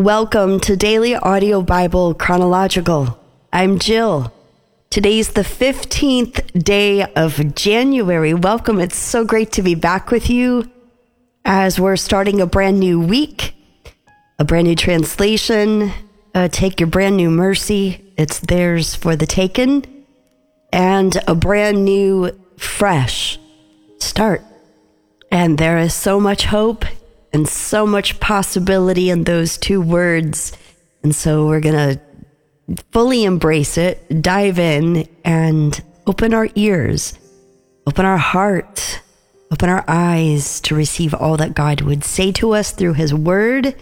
Welcome to Daily Audio Bible Chronological. I'm Jill. Today's the 15th day of January. Welcome. It's so great to be back with you as we're starting a brand new week, a brand new translation. Uh, take your brand new mercy. It's theirs for the taken, and a brand new, fresh start. And there is so much hope and so much possibility in those two words. And so we're going to fully embrace it, dive in, and open our ears, open our heart, open our eyes to receive all that God would say to us through His Word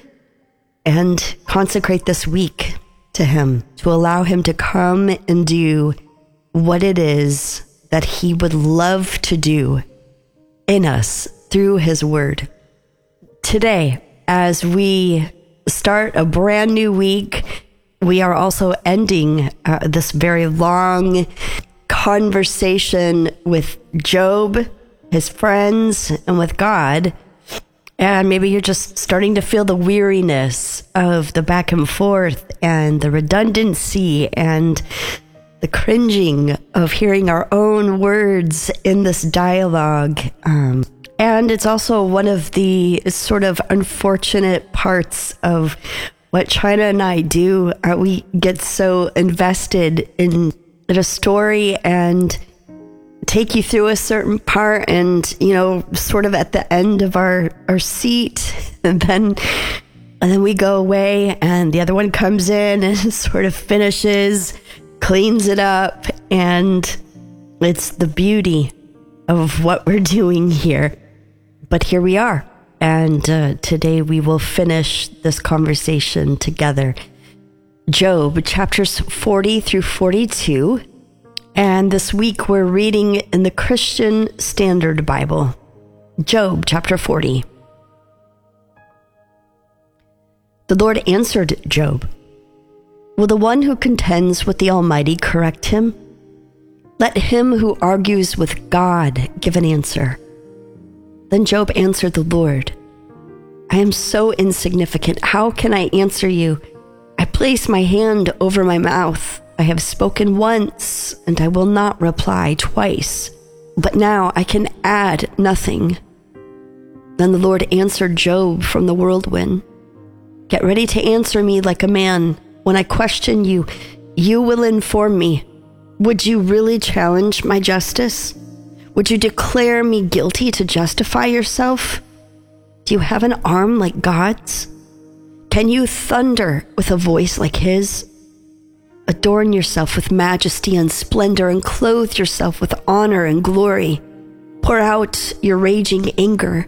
and consecrate this week to Him, to allow Him to come and do what it is that He would love to do in us through His Word today, as we start a brand new week, we are also ending uh, this very long conversation with Job, his friends, and with God. And maybe you're just starting to feel the weariness of the back and forth and the redundancy and the cringing of hearing our own words in this dialogue. Um, and it's also one of the sort of unfortunate parts of what China and I do. Uh, we get so invested in, in a story and take you through a certain part and you know sort of at the end of our our seat. And then and then we go away and the other one comes in and sort of finishes cleans it up. And it's the beauty of what we're doing here but here we are. And uh, today we will finish this conversation together. Job, chapters 40 through 42. And this week we're reading in the Christian Standard Bible. Job, chapter 40. The Lord answered Job Will the one who contends with the Almighty correct him? Let him who argues with God give an answer. Then Job answered the Lord, I am so insignificant. How can I answer you? I place my hand over my mouth. I have spoken once, and I will not reply twice. But now I can add nothing. Then the Lord answered Job from the whirlwind Get ready to answer me like a man. When I question you, you will inform me. Would you really challenge my justice? Would you declare me guilty to justify yourself? Do you have an arm like God's? Can you thunder with a voice like His? Adorn yourself with majesty and splendor and clothe yourself with honor and glory. Pour out your raging anger.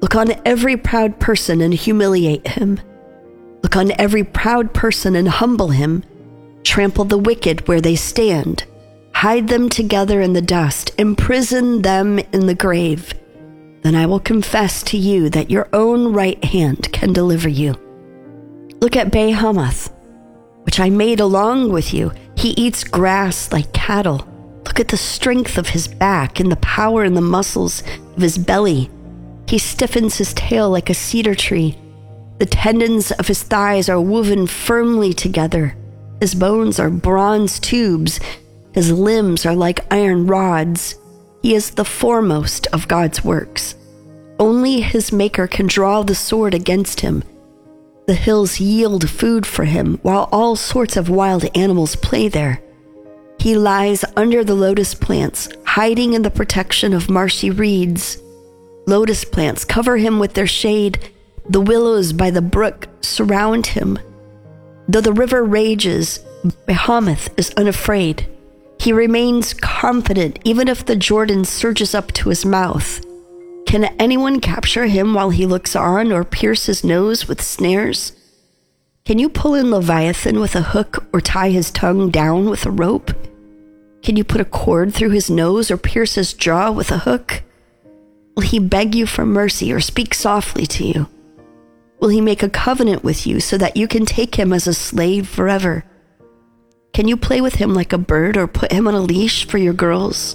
Look on every proud person and humiliate him. Look on every proud person and humble him. Trample the wicked where they stand hide them together in the dust, imprison them in the grave. Then I will confess to you that your own right hand can deliver you. Look at Behemoth, which I made along with you. He eats grass like cattle. Look at the strength of his back and the power in the muscles of his belly. He stiffens his tail like a cedar tree. The tendons of his thighs are woven firmly together. His bones are bronze tubes his limbs are like iron rods. He is the foremost of God's works. Only his Maker can draw the sword against him. The hills yield food for him, while all sorts of wild animals play there. He lies under the lotus plants, hiding in the protection of marshy reeds. Lotus plants cover him with their shade. The willows by the brook surround him. Though the river rages, Behemoth is unafraid. He remains confident even if the Jordan surges up to his mouth. Can anyone capture him while he looks on or pierce his nose with snares? Can you pull in Leviathan with a hook or tie his tongue down with a rope? Can you put a cord through his nose or pierce his jaw with a hook? Will he beg you for mercy or speak softly to you? Will he make a covenant with you so that you can take him as a slave forever? Can you play with him like a bird or put him on a leash for your girls?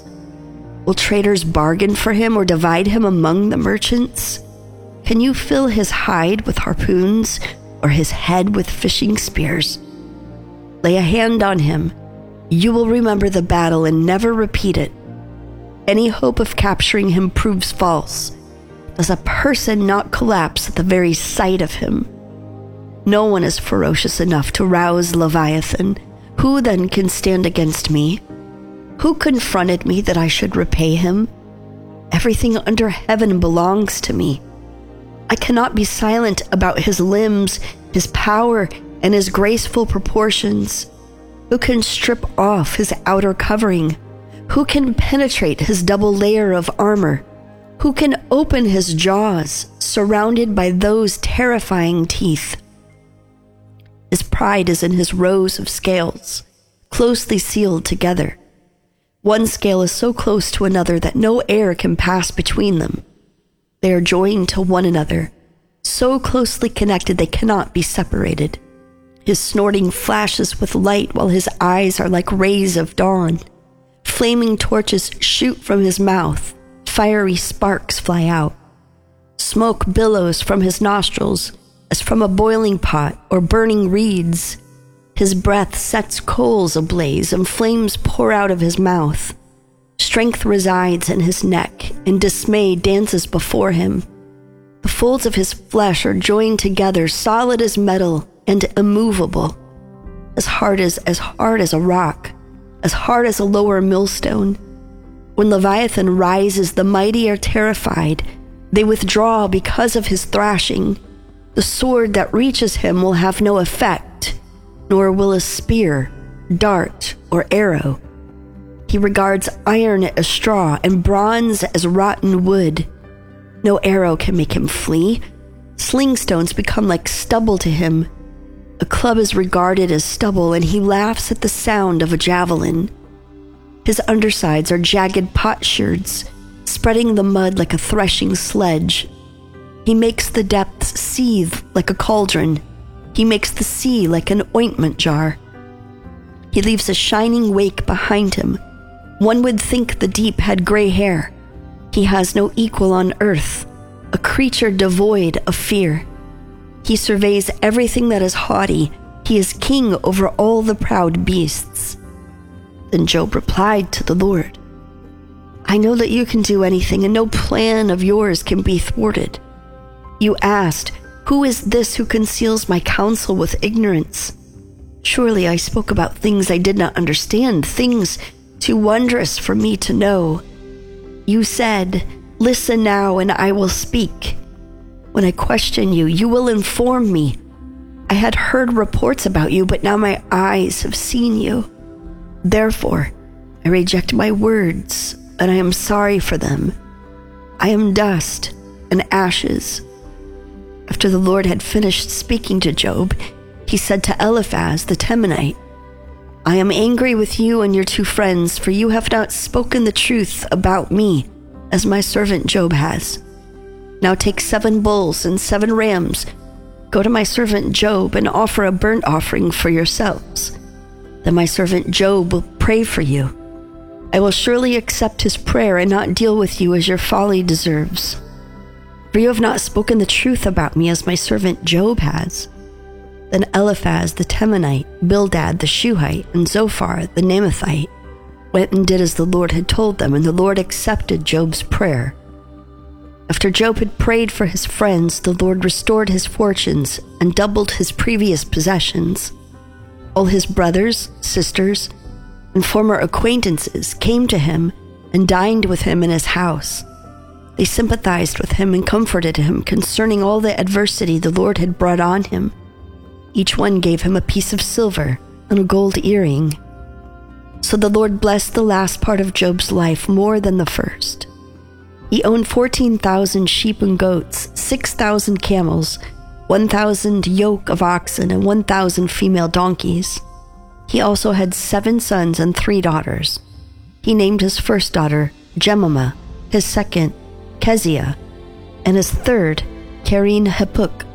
Will traders bargain for him or divide him among the merchants? Can you fill his hide with harpoons or his head with fishing spears. Lay a hand on him. You will remember the battle and never repeat it. Any hope of capturing him proves false. Does a person not collapse at the very sight of him? No one is ferocious enough to rouse Leviathan. Who then can stand against me? Who confronted me that I should repay him? Everything under heaven belongs to me. I cannot be silent about his limbs, his power, and his graceful proportions. Who can strip off his outer covering? Who can penetrate his double layer of armor? Who can open his jaws, surrounded by those terrifying teeth? His pride is in his rows of scales, closely sealed together. One scale is so close to another that no air can pass between them. They are joined to one another, so closely connected they cannot be separated. His snorting flashes with light while his eyes are like rays of dawn. Flaming torches shoot from his mouth, fiery sparks fly out. Smoke billows from his nostrils as from a boiling pot or burning reeds. His breath sets coals ablaze and flames pour out of his mouth. Strength resides in his neck, and dismay dances before him. The folds of his flesh are joined together, solid as metal and immovable, as hard as as hard as a rock, as hard as a lower millstone. When Leviathan rises, the mighty are terrified. They withdraw because of his thrashing. The sword that reaches him will have no effect nor will a spear, dart, or arrow. He regards iron as straw and bronze as rotten wood. No arrow can make him flee. Sling stones become like stubble to him. A club is regarded as stubble, and he laughs at the sound of a javelin. His undersides are jagged potsherds, spreading the mud like a threshing sledge. He makes the depths seethe like a cauldron he makes the sea like an ointment jar. He leaves a shining wake behind him. One would think the deep had gray hair. He has no equal on earth, a creature devoid of fear. He surveys everything that is haughty. He is king over all the proud beasts. Then Job replied to the Lord I know that you can do anything, and no plan of yours can be thwarted. You asked, who is this who conceals my counsel with ignorance? Surely I spoke about things I did not understand, things too wondrous for me to know. You said, Listen now, and I will speak. When I question you, you will inform me. I had heard reports about you, but now my eyes have seen you. Therefore, I reject my words, and I am sorry for them. I am dust and ashes after the Lord had finished speaking to Job, he said to Eliphaz the Temanite, I am angry with you and your two friends, for you have not spoken the truth about me, as my servant Job has. Now take seven bulls and seven rams. Go to my servant Job and offer a burnt offering for yourselves. Then my servant Job will pray for you. I will surely accept his prayer and not deal with you as your folly deserves. For you have not spoken the truth about me as my servant Job has. Then Eliphaz the Temanite, Bildad the Shuhite, and Zophar the Naamathite went and did as the Lord had told them, and the Lord accepted Job's prayer. After Job had prayed for his friends, the Lord restored his fortunes and doubled his previous possessions. All his brothers, sisters, and former acquaintances came to him and dined with him in his house. They sympathized with him and comforted him concerning all the adversity the Lord had brought on him. Each one gave him a piece of silver and a gold earring. So the Lord blessed the last part of Job's life more than the first. He owned 14,000 sheep and goats, 6,000 camels, 1,000 yoke of oxen, and 1,000 female donkeys. He also had seven sons and three daughters. He named his first daughter Jemimah, his second Keziah, and his third, Keren Happuch.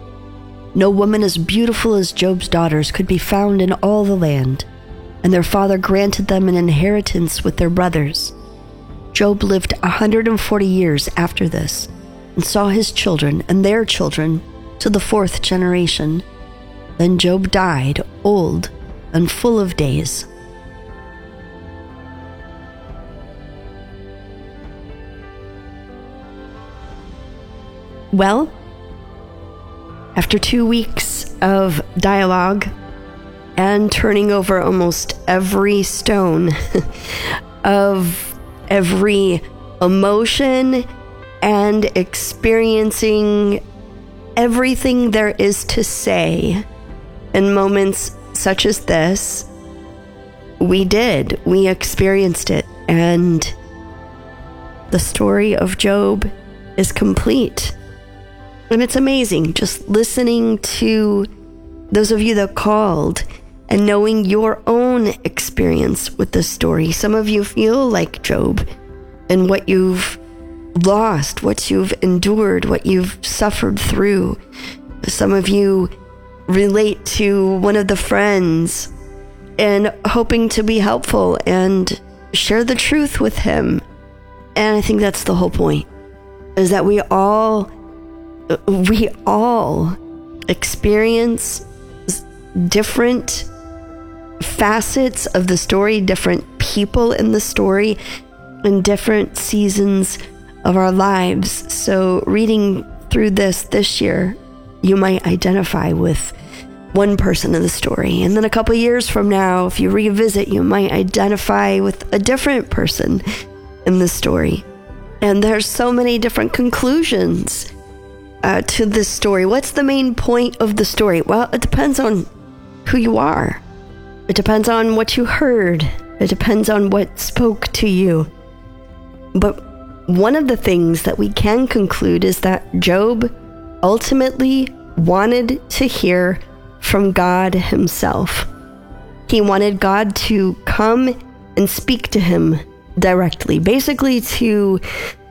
No woman as beautiful as Job's daughters could be found in all the land, and their father granted them an inheritance with their brothers. Job lived a 140 years after this, and saw his children and their children to the fourth generation. Then Job died, old and full of days. Well, after two weeks of dialogue and turning over almost every stone of every emotion and experiencing everything there is to say in moments such as this, we did. We experienced it. And the story of Job is complete. And it's amazing just listening to those of you that called and knowing your own experience with this story. Some of you feel like Job and what you've lost, what you've endured, what you've suffered through. Some of you relate to one of the friends and hoping to be helpful and share the truth with him. And I think that's the whole point is that we all we all experience different facets of the story, different people in the story, in different seasons of our lives. So, reading through this this year, you might identify with one person in the story. And then a couple years from now, if you revisit, you might identify with a different person in the story. And there's so many different conclusions uh, to this story. What's the main point of the story? Well, it depends on who you are, it depends on what you heard, it depends on what spoke to you. But one of the things that we can conclude is that Job ultimately wanted to hear from God Himself. He wanted God to come and speak to him directly, basically to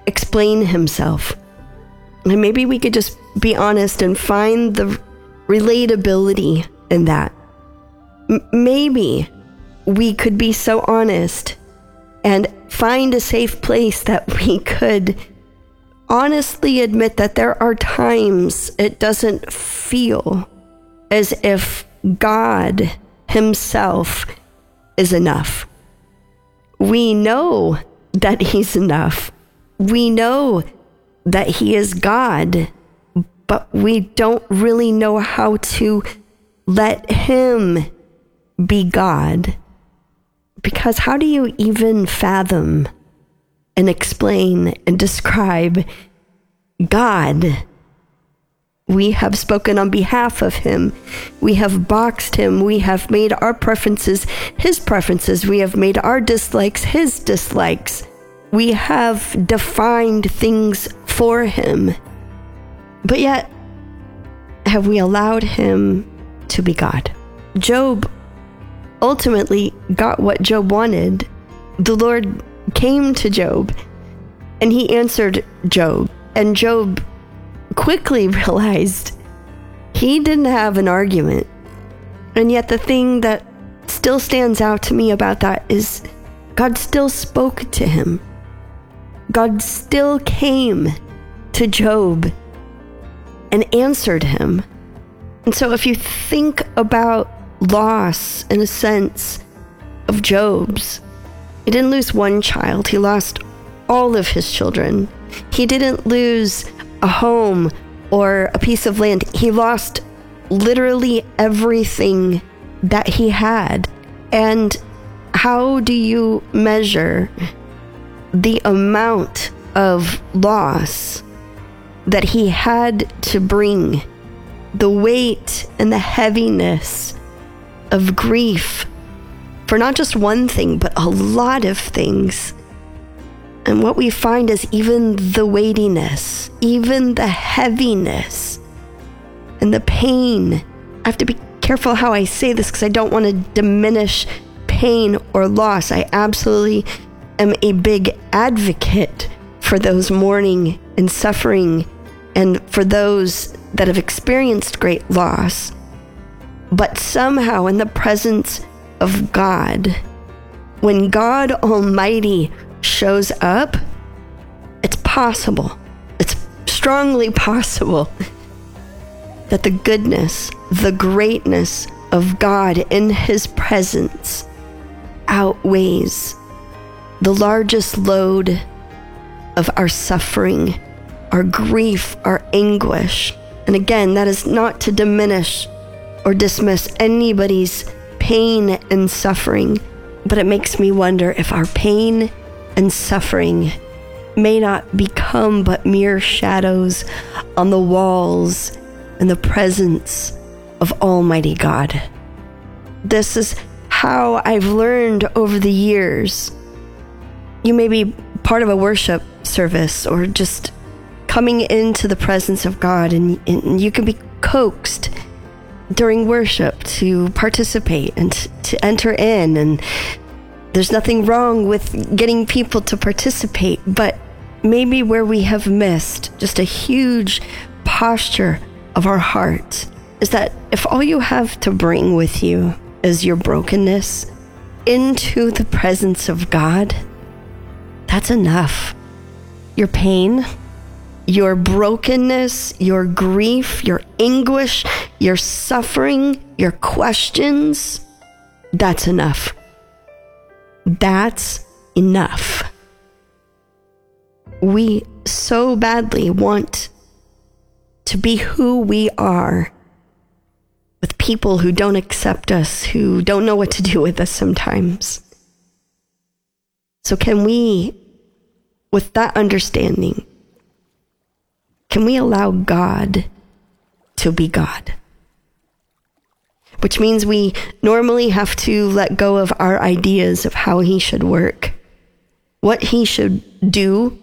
explain Himself. And maybe we could just be honest and find the relatability in that. M- maybe we could be so honest and find a safe place that we could honestly admit that there are times it doesn't feel as if God Himself is enough. We know that He's enough. We know that He is God, but we don't really know how to let Him be God. Because how do you even fathom and explain and describe God? We have spoken on behalf of him. We have boxed him. We have made our preferences his preferences. We have made our dislikes his dislikes. We have defined things for him. But yet, have we allowed him to be God? Job ultimately got what Job wanted. The Lord came to Job and he answered Job. And Job quickly realized he didn't have an argument. And yet, the thing that still stands out to me about that is God still spoke to him. God still came to Job and answered him. And so, if you think about loss, in a sense, of Job's, he didn't lose one child, he lost all of his children. He didn't lose a home or a piece of land, he lost literally everything that he had. And how do you measure the amount of loss that he had to bring, the weight and the heaviness of grief for not just one thing, but a lot of things? And what we find is even the weightiness, even the heaviness, and the pain. I have to be careful how I say this because I don't want to diminish pain or loss. I absolutely am a big advocate for those mourning and suffering and for those that have experienced great loss. But somehow, in the presence of God, when God Almighty shows up, it's possible. It's strongly possible that the goodness, the greatness of God in His presence outweighs the largest load of our suffering, our grief, our anguish. And again, that is not to diminish or dismiss anybody's pain and suffering, but it makes me wonder if our pain and suffering may not become but mere shadows on the walls in the presence of Almighty God. This is how I've learned over the years. You may be part of a worship service or just coming into the presence of God, and, and you can be coaxed during worship to participate and to enter in. And there's nothing wrong with getting people to participate, but maybe where we have missed just a huge posture of our heart is that if all you have to bring with you is your brokenness into the presence of God, that's enough. Your pain, your brokenness, your grief, your anguish, your suffering, your questions, that's enough. That's enough. We so badly want to be who we are with people who don't accept us, who don't know what to do with us sometimes. So, can we, with that understanding, can we allow God to be God? Which means we normally have to let go of our ideas of how He should work, what He should do,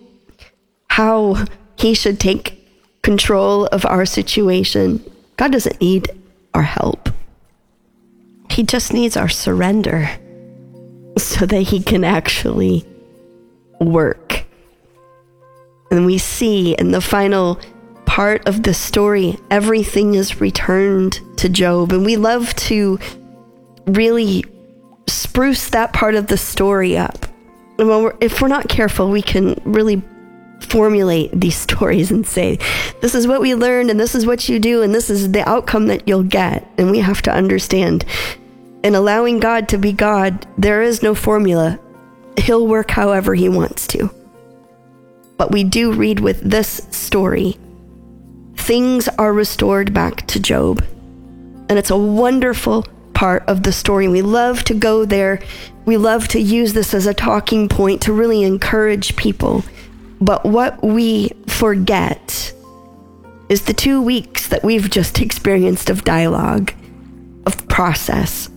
how He should take control of our situation. God doesn't need our help. He just needs our surrender so that He can actually work. And we see in the final part of the story, everything is returned to Job. And we love to really spruce that part of the story up. And we're, if we're not careful, we can really formulate these stories and say, this is what we learned, and this is what you do, and this is the outcome that you'll get. And we have to understand in allowing God to be God, there is no formula. He'll work however He wants to. But we do read with this story things are restored back to Job. And it's a wonderful part of the story. We love to go there. We love to use this as a talking point to really encourage people. But what we forget is the two weeks that we've just experienced of dialogue, of process,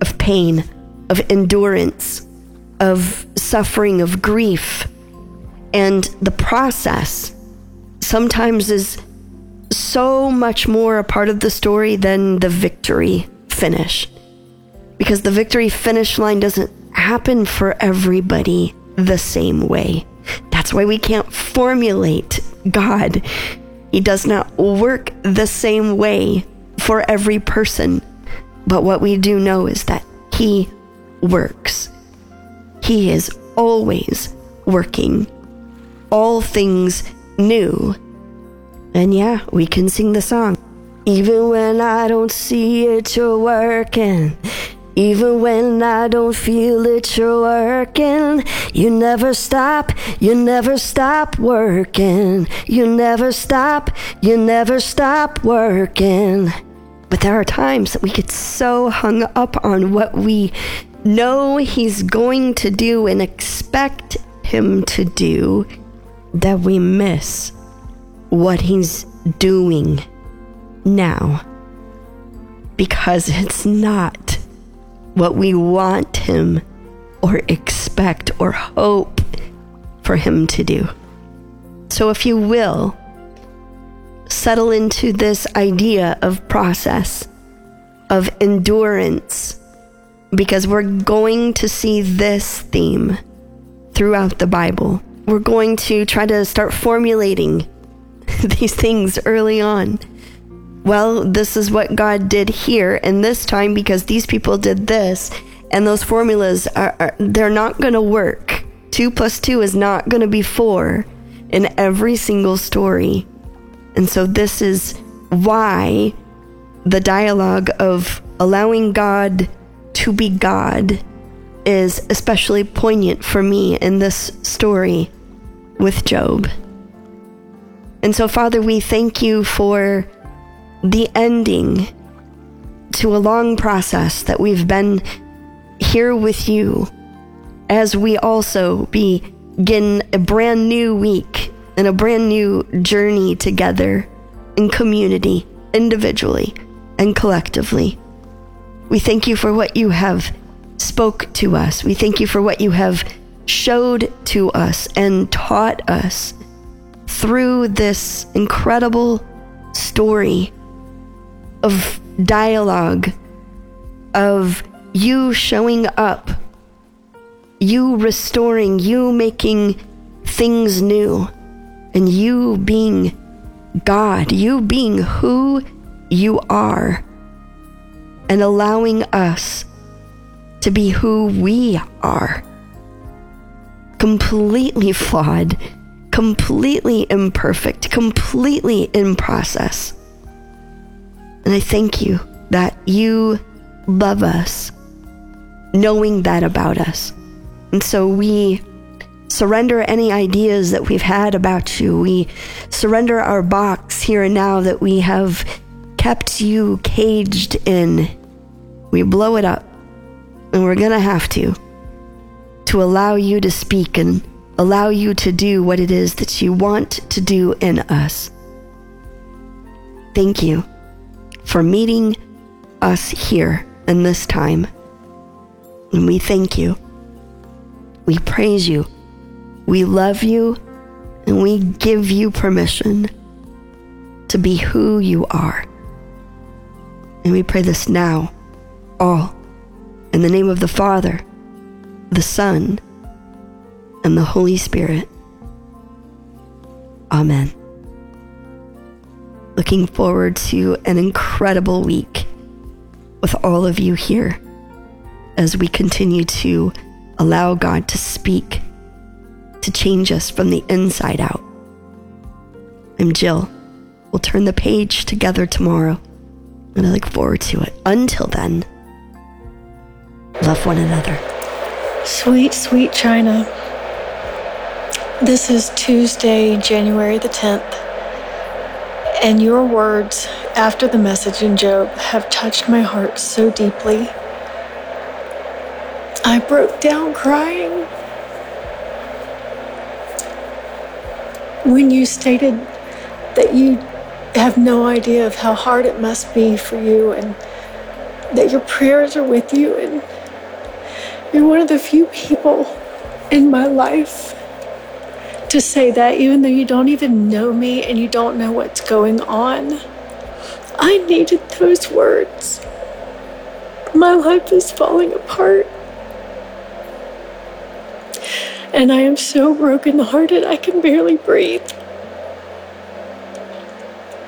of pain, of endurance, of suffering, of grief. And the process sometimes is so much more a part of the story than the victory finish. Because the victory finish line doesn't happen for everybody the same way. That's why we can't formulate God. He does not work the same way for every person. But what we do know is that He works. He is always working. All things new and yeah, we can sing the song. Even when I don't see it, you're working. Even when I don't feel it, you're working. You never stop, you never stop working. You never stop, you never stop working. But there are times that we get so hung up on what we know He's going to do and expect Him to do that we miss what he's doing now because it's not what we want him or expect or hope for him to do. So, if you will, settle into this idea of process, of endurance, because we're going to see this theme throughout the Bible. We're going to try to start formulating these things early on. Well, this is what God did here, and this time because these people did this, and those formulas are, are they're not going to work. Two plus two is not going to be four in every single story. And so this is why the dialogue of allowing God to be God is especially poignant for me in this story with Job. And so, Father, we thank you for the ending to a long process that we've been here with you as we also begin a brand new week and a brand new journey together in community, individually and collectively. We thank you for what you have spoke to us. We thank you for what you have showed to us and taught us through this incredible story of dialogue, of you showing up, you restoring, you making things new, and you being God, you being who you are, and allowing us to be who we are. Completely flawed, completely imperfect, completely in process. And I thank you that you love us, knowing that about us. And so we surrender any ideas that we've had about you. We surrender our box here and now that we have kept you caged in. We blow it up and we're going to have to, to allow you to speak and allow you to do what it is that you want to do in us. Thank you for meeting us here in this time. And we thank you. We praise you. We love you. And we give you permission to be who you are. And we pray this now, all in the name of the Father, the Son, and the Holy Spirit. Amen. Looking forward to an incredible week with all of you here as we continue to allow God to speak, to change us from the inside out. I'm Jill. We'll turn the page together tomorrow, and I look forward to it. Until then, love one another. Sweet, sweet China. This is Tuesday, January the 10th, and your words after the message in Job have touched my heart so deeply. I broke down crying when you stated that you have no idea of how hard it must be for you and that your prayers are with you and you're one of the few people in my life to say that, even though you don't even know me and you don't know what's going on. I needed those words. My life is falling apart. And I am so brokenhearted, I can barely breathe.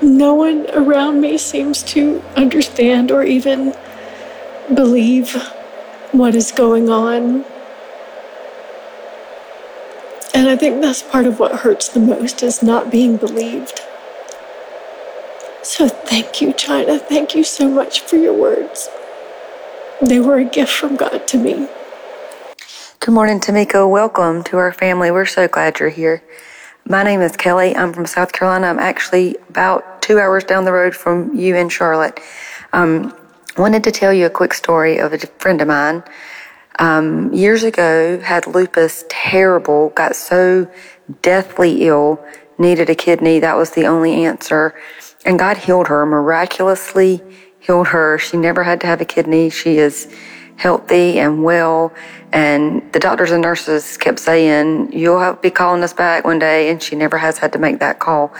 No one around me seems to understand or even believe what is going on. And I think that's part of what hurts the most is not being believed. So thank you, China. Thank you so much for your words. They were a gift from God to me. Good morning, Tamika. Welcome to our family. We're so glad you're here. My name is Kelly. I'm from South Carolina. I'm actually about two hours down the road from you in Charlotte. Um, wanted to tell you a quick story of a friend of mine. Um, years ago, had lupus, terrible, got so deathly ill, needed a kidney. That was the only answer. And God healed her, miraculously healed her. She never had to have a kidney. She is healthy and well. And the doctors and nurses kept saying, you'll be calling us back one day. And she never has had to make that call.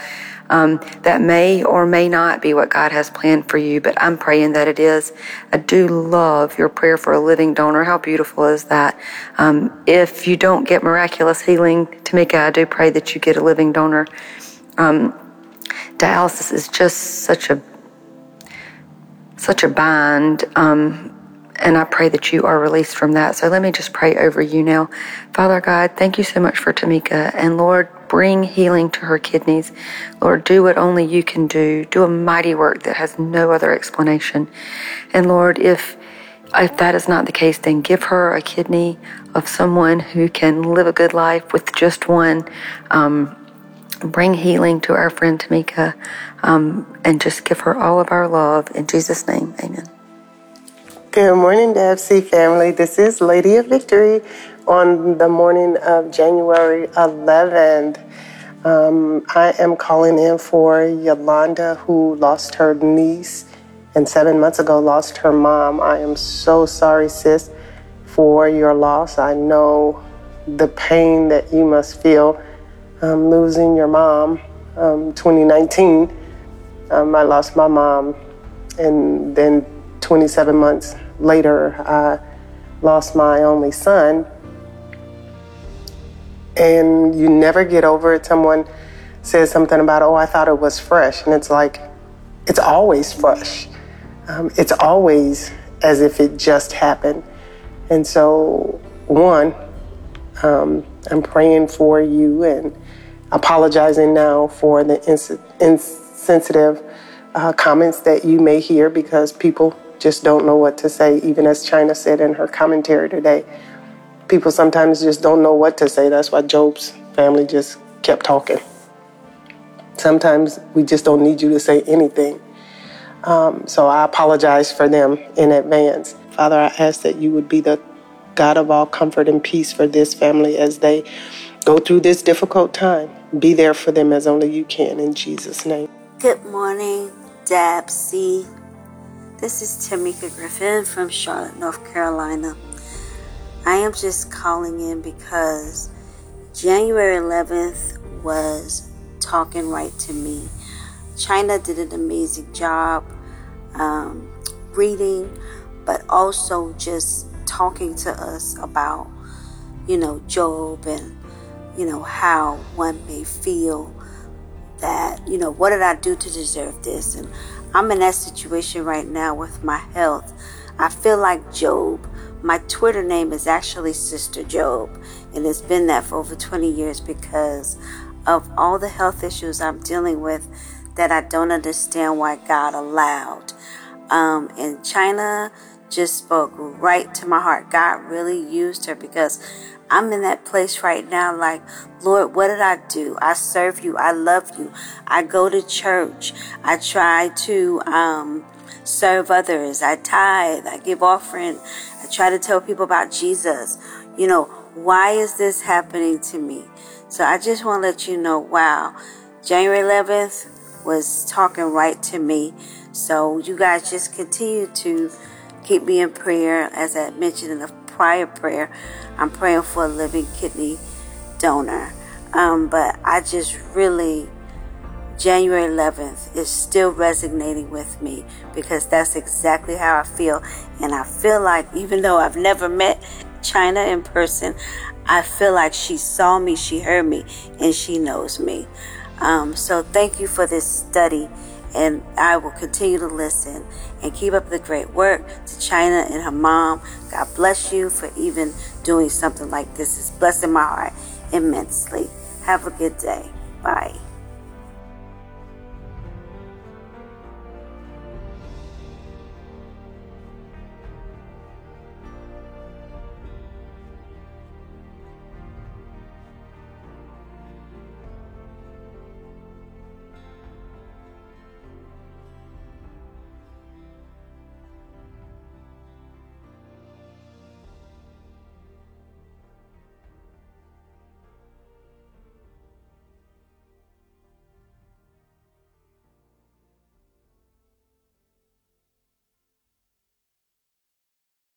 Um, that may or may not be what God has planned for you, but I'm praying that it is. I do love your prayer for a living donor. How beautiful is that? Um, if you don't get miraculous healing, Tamika, I do pray that you get a living donor. Um, dialysis is just such a such a bind. Um, and I pray that you are released from that. So let me just pray over you now. Father God, thank you so much for Tamika. And Lord, bring healing to her kidneys. Lord, do what only you can do. Do a mighty work that has no other explanation. And Lord, if if that is not the case, then give her a kidney of someone who can live a good life with just one. Um, bring healing to our friend Tamika, um, and just give her all of our love. In Jesus' name, amen. Good morning, DFC family. This is Lady of Victory on the morning of January 11th. Um, I am calling in for Yolanda, who lost her niece and seven months ago lost her mom. I am so sorry, sis, for your loss. I know the pain that you must feel um, losing your mom. Um, 2019, um, I lost my mom, and then 27 months later, I lost my only son. And you never get over it. Someone says something about, oh, I thought it was fresh. And it's like, it's always fresh. Um, it's always as if it just happened. And so, one, um, I'm praying for you and apologizing now for the ins- insensitive uh, comments that you may hear because people just don't know what to say, even as China said in her commentary today. People sometimes just don't know what to say. That's why Job's family just kept talking. Sometimes we just don't need you to say anything. Um, so I apologize for them in advance. Father, I ask that you would be the God of all comfort and peace for this family as they go through this difficult time. Be there for them as only you can in Jesus' name. Good morning, DABC. This is Tamika Griffin from Charlotte, North Carolina. I am just calling in because January 11th was talking right to me. China did an amazing job um, reading, but also just talking to us about, you know, Job and, you know, how one may feel that, you know, what did I do to deserve this? And I'm in that situation right now with my health. I feel like Job. My Twitter name is actually Sister Job, and it's been that for over 20 years because of all the health issues I'm dealing with that I don't understand why God allowed. Um, and China just spoke right to my heart. God really used her because I'm in that place right now, like, Lord, what did I do? I serve you. I love you. I go to church. I try to um, serve others. I tithe. I give offering. Try to tell people about Jesus. You know, why is this happening to me? So I just want to let you know, wow, January 11th was talking right to me. So you guys just continue to keep me in prayer, as I mentioned in the prior prayer. I'm praying for a living kidney donor. Um, but I just really, January 11th is still resonating with me because that's exactly how I feel. And I feel like, even though I've never met China in person, I feel like she saw me, she heard me, and she knows me. Um, so thank you for this study and I will continue to listen and keep up the great work to China and her mom. God bless you for even doing something like this. It's blessing my heart immensely. Have a good day. Bye.